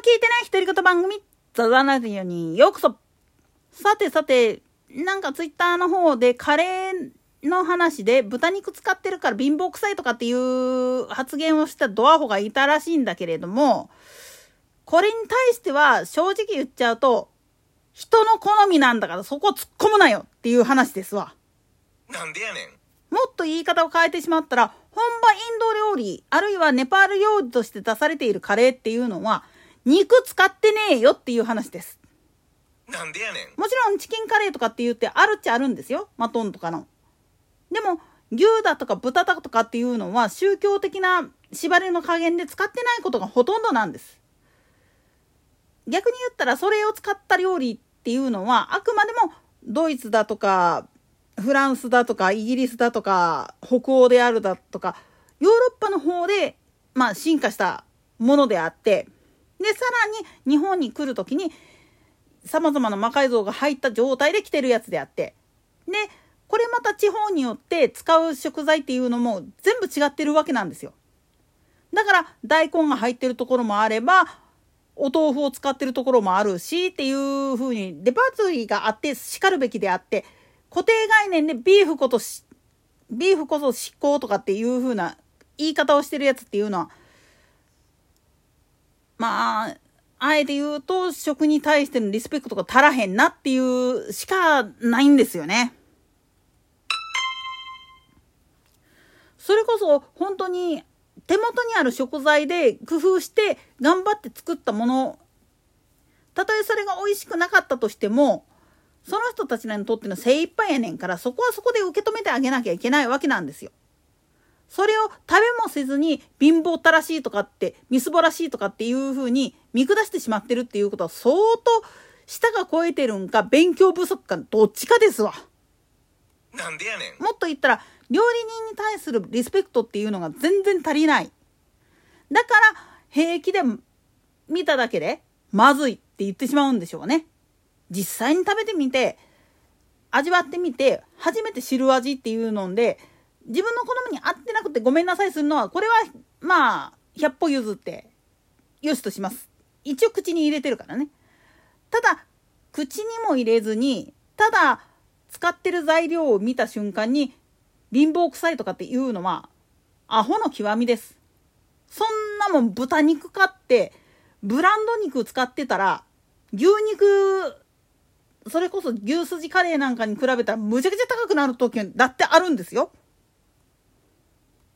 聞いてない独り言番組、ザザナディオにようこそ。さてさて、なんかツイッターの方でカレーの話で豚肉使ってるから貧乏臭いとかっていう発言をしたドアホがいたらしいんだけれども、これに対しては正直言っちゃうと、人の好みなんだからそこ突っ込むなよっていう話ですわ。なんでやねん。もっと言い方を変えてしまったら、本場インド料理、あるいはネパール料理として出されているカレーっていうのは、肉使ってねえよっていう話です。なんでやねん。もちろんチキンカレーとかって言ってあるっちゃあるんですよ。マトンとかの。でも、牛だとか豚だとかっていうのは宗教的な縛りの加減で使ってないことがほとんどなんです。逆に言ったらそれを使った料理っていうのはあくまでもドイツだとかフランスだとかイギリスだとか北欧であるだとかヨーロッパの方でまあ進化したものであってでさらに日本に来る時にさまざまな魔改造が入った状態で来てるやつであってでこれまた地方によって使う食材っていうのも全部違ってるわけなんですよ。だから大根が入ってるところもあればお豆腐を使ってるところもあるしっていう風にレパートリーがあってしかるべきであって固定概念でビーフことビーフこそ執行とかっていう風な言い方をしてるやつっていうのはまあえて言うと食に対してのリスペクトが足らへんなっていうしかないんですよね。それこそ本当に手元にある食材で工夫して頑張って作ったものたとえそれが美味しくなかったとしてもその人たちにとっての精一杯やねんからそこはそこで受け止めてあげなきゃいけないわけなんですよ。それを食べもせずに貧乏ったらしいとかってみすぼらしいとかっていうふうに見下してしまってるっていうことは相当舌が超えてるんか勉強不足かどっちかですわ。なんでやねん。もっと言ったら料理人に対するリスペクトっていうのが全然足りない。だから平気で見ただけでまずいって言ってしまうん。でしょうね。実際に食べてみて味わってみて初めて知る味っていうので自分の好みに合ってなくてごめんなさいするのはこれはまあ100歩譲ってよしとします。一応口に入れてるからね。ただ口にも入れずにただ使ってる材料を見た瞬間に貧乏臭いとかっていうのはアホの極みです。そんなもん豚肉買ってブランド肉使ってたら牛肉それこそ牛すじカレーなんかに比べたらむちゃくちゃ高くなる時だってあるんですよ。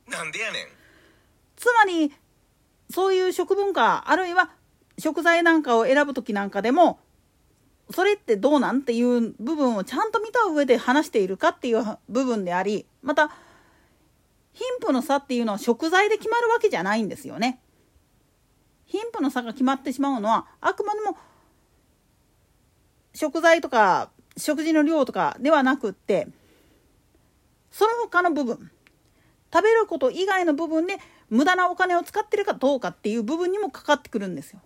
なんでやねん。つまりそういう食文化あるいは食材なんかを選ぶ時なんかでもそれってどうなんっていう部分をちゃんと見た上で話しているかっていう部分でありまた貧富の差っていうのは食材で決まるわけじゃないんですよね。貧富の差が決まってしまうのはあくまでも食材とか食事の量とかではなくってその他の部分食べること以外の部分で無駄なお金を使ってるかどうかっていう部分にもかかってくるんですよ。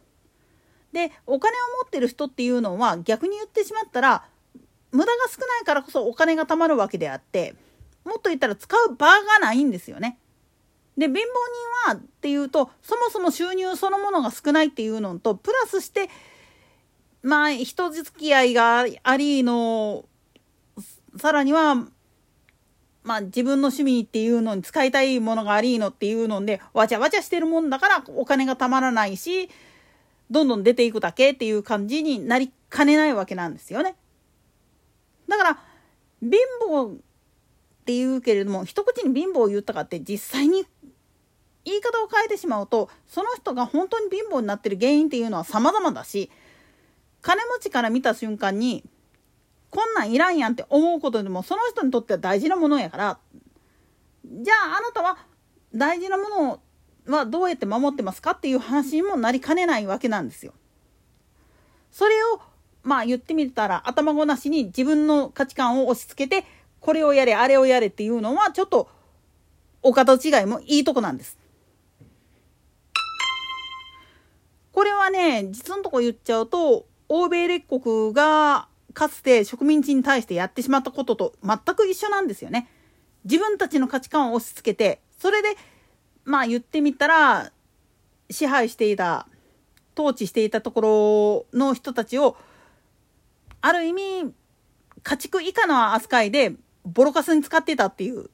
でお金を持ってる人っていうのは逆に言ってしまったら無駄が少ないからこそお金が貯まるわけであってもっと言ったら使う場がないんですよね。で貧乏人はっていうとそもそも収入そのものが少ないっていうのとプラスしてまあ人付き合いがありのさらにはまあ自分の趣味っていうのに使いたいものがありのっていうのでわちゃわちゃしてるもんだからお金がたまらないしどんどん出ていくだけっていう感じになりかねないわけなんですよね。だから貧乏って言うけれども一口に貧乏を言ったかって実際に言い方を変えてしまうとその人が本当に貧乏になってる原因っていうのは様々だし金持ちから見た瞬間にこんなんいらんやんって思うことでもその人にとっては大事なものやからじゃああなたは大事なものはどうやって守ってますかっていう話にもなりかねないわけなんですよ。それをまあ言ってみたら頭ごなしに自分の価値観を押し付けてこれをやれあれをやれっていうのはちょっとお門違いもいいとこなんです。これはね実のとこ言っちゃうと欧米列国がかつて植民地に対してやってしまったことと全く一緒なんですよね。自分たちの価値観を押し付けてそれでまあ言ってみたら支配していた統治していたところの人たちをある意味家畜以下の扱いでボロカスに使ってたっていう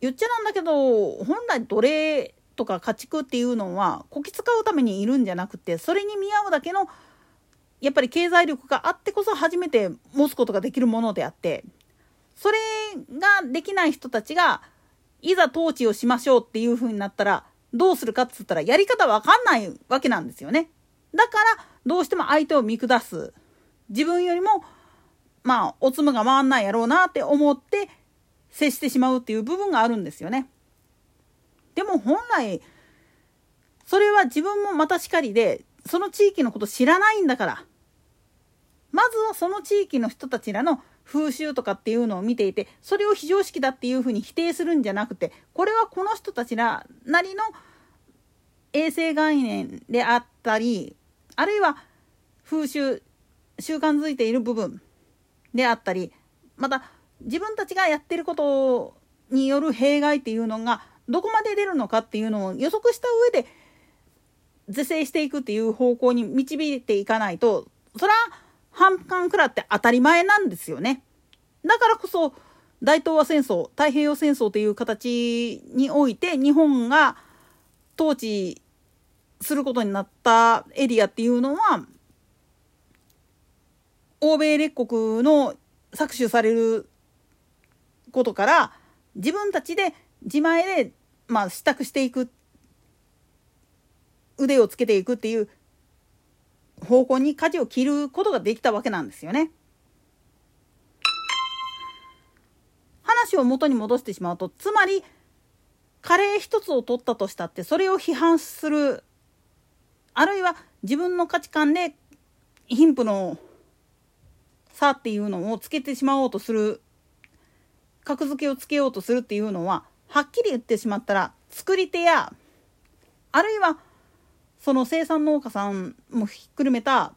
言っちゃなんだけど本来奴隷とか家畜っていうのはこき使うためにいるんじゃなくてそれに見合うだけのやっぱり経済力があってこそ初めて持つことができるものであってそれができない人たちがいざ統治をしましょうっていう風になったらどうするかっつったらやり方わかんないわけなんですよね。だからどうしても相手を見下す自分よりもまあおつむが回んないやろうなって思って接してしまうっていう部分があるんですよね。でも本来それは自分もまたしかりでその地域のこと知らないんだからまずはその地域の人たちらの風習とかっていうのを見ていてそれを非常識だっていうふうに否定するんじゃなくてこれはこの人たちらなりの衛生概念であったりあるいは風習習慣づいている部分であったりまた自分たちがやってることによる弊害っていうのがどこまで出るのかっていうのを予測した上で是正していくっていう方向に導いていかないとそれは反感食らって当たり前なんですよね。だからこそ大東亜戦争太平洋戦争という形において日本が統治することになったエリアっていうのは欧米列国の搾取されることから自分たちで自前でまあ支度していく腕をつけていくっていう方向に舵を切ることができたわけなんですよね。話を元に戻してしまうとつまりカレー一つを取ったとしたってそれを批判するあるいは自分の価値観で貧富の差っていうのをつけてしまおうとする格付けをつけようとするっていうのははっきり言ってしまったら作り手やあるいはその生産農家さんもひっくるめた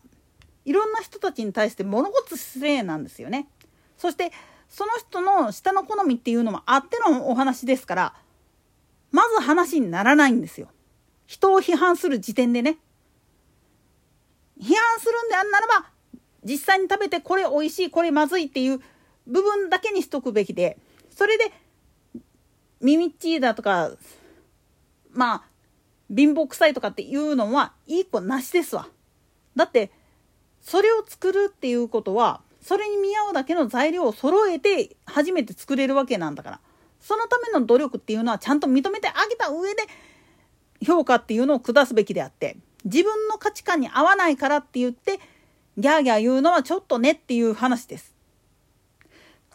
いろんな人たちに対して物事失礼なんですよね。そしてその人の下の好みっていうのもあってのお話ですからまず話にならないんですよ。人を批判する時点でね。批判するんであんならば実際に食べてこれ美味しいこれまずいっていう部分だけにしとくべきでそれでミミッチーだとかまあ貧乏臭いとかっていうのはいい子なしですわ。だってそれを作るっていうことはそれに見合うだけの材料を揃えて初めて作れるわけなんだからそのための努力っていうのはちゃんと認めてあげた上で評価っていうのを下すべきであって自分の価値観に合わないからって言ってギャーギャー言うのはちょっとねっていう話です。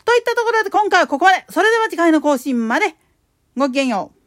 といったところで今回はここまで。それでは次回の更新まで。ごきげんよう。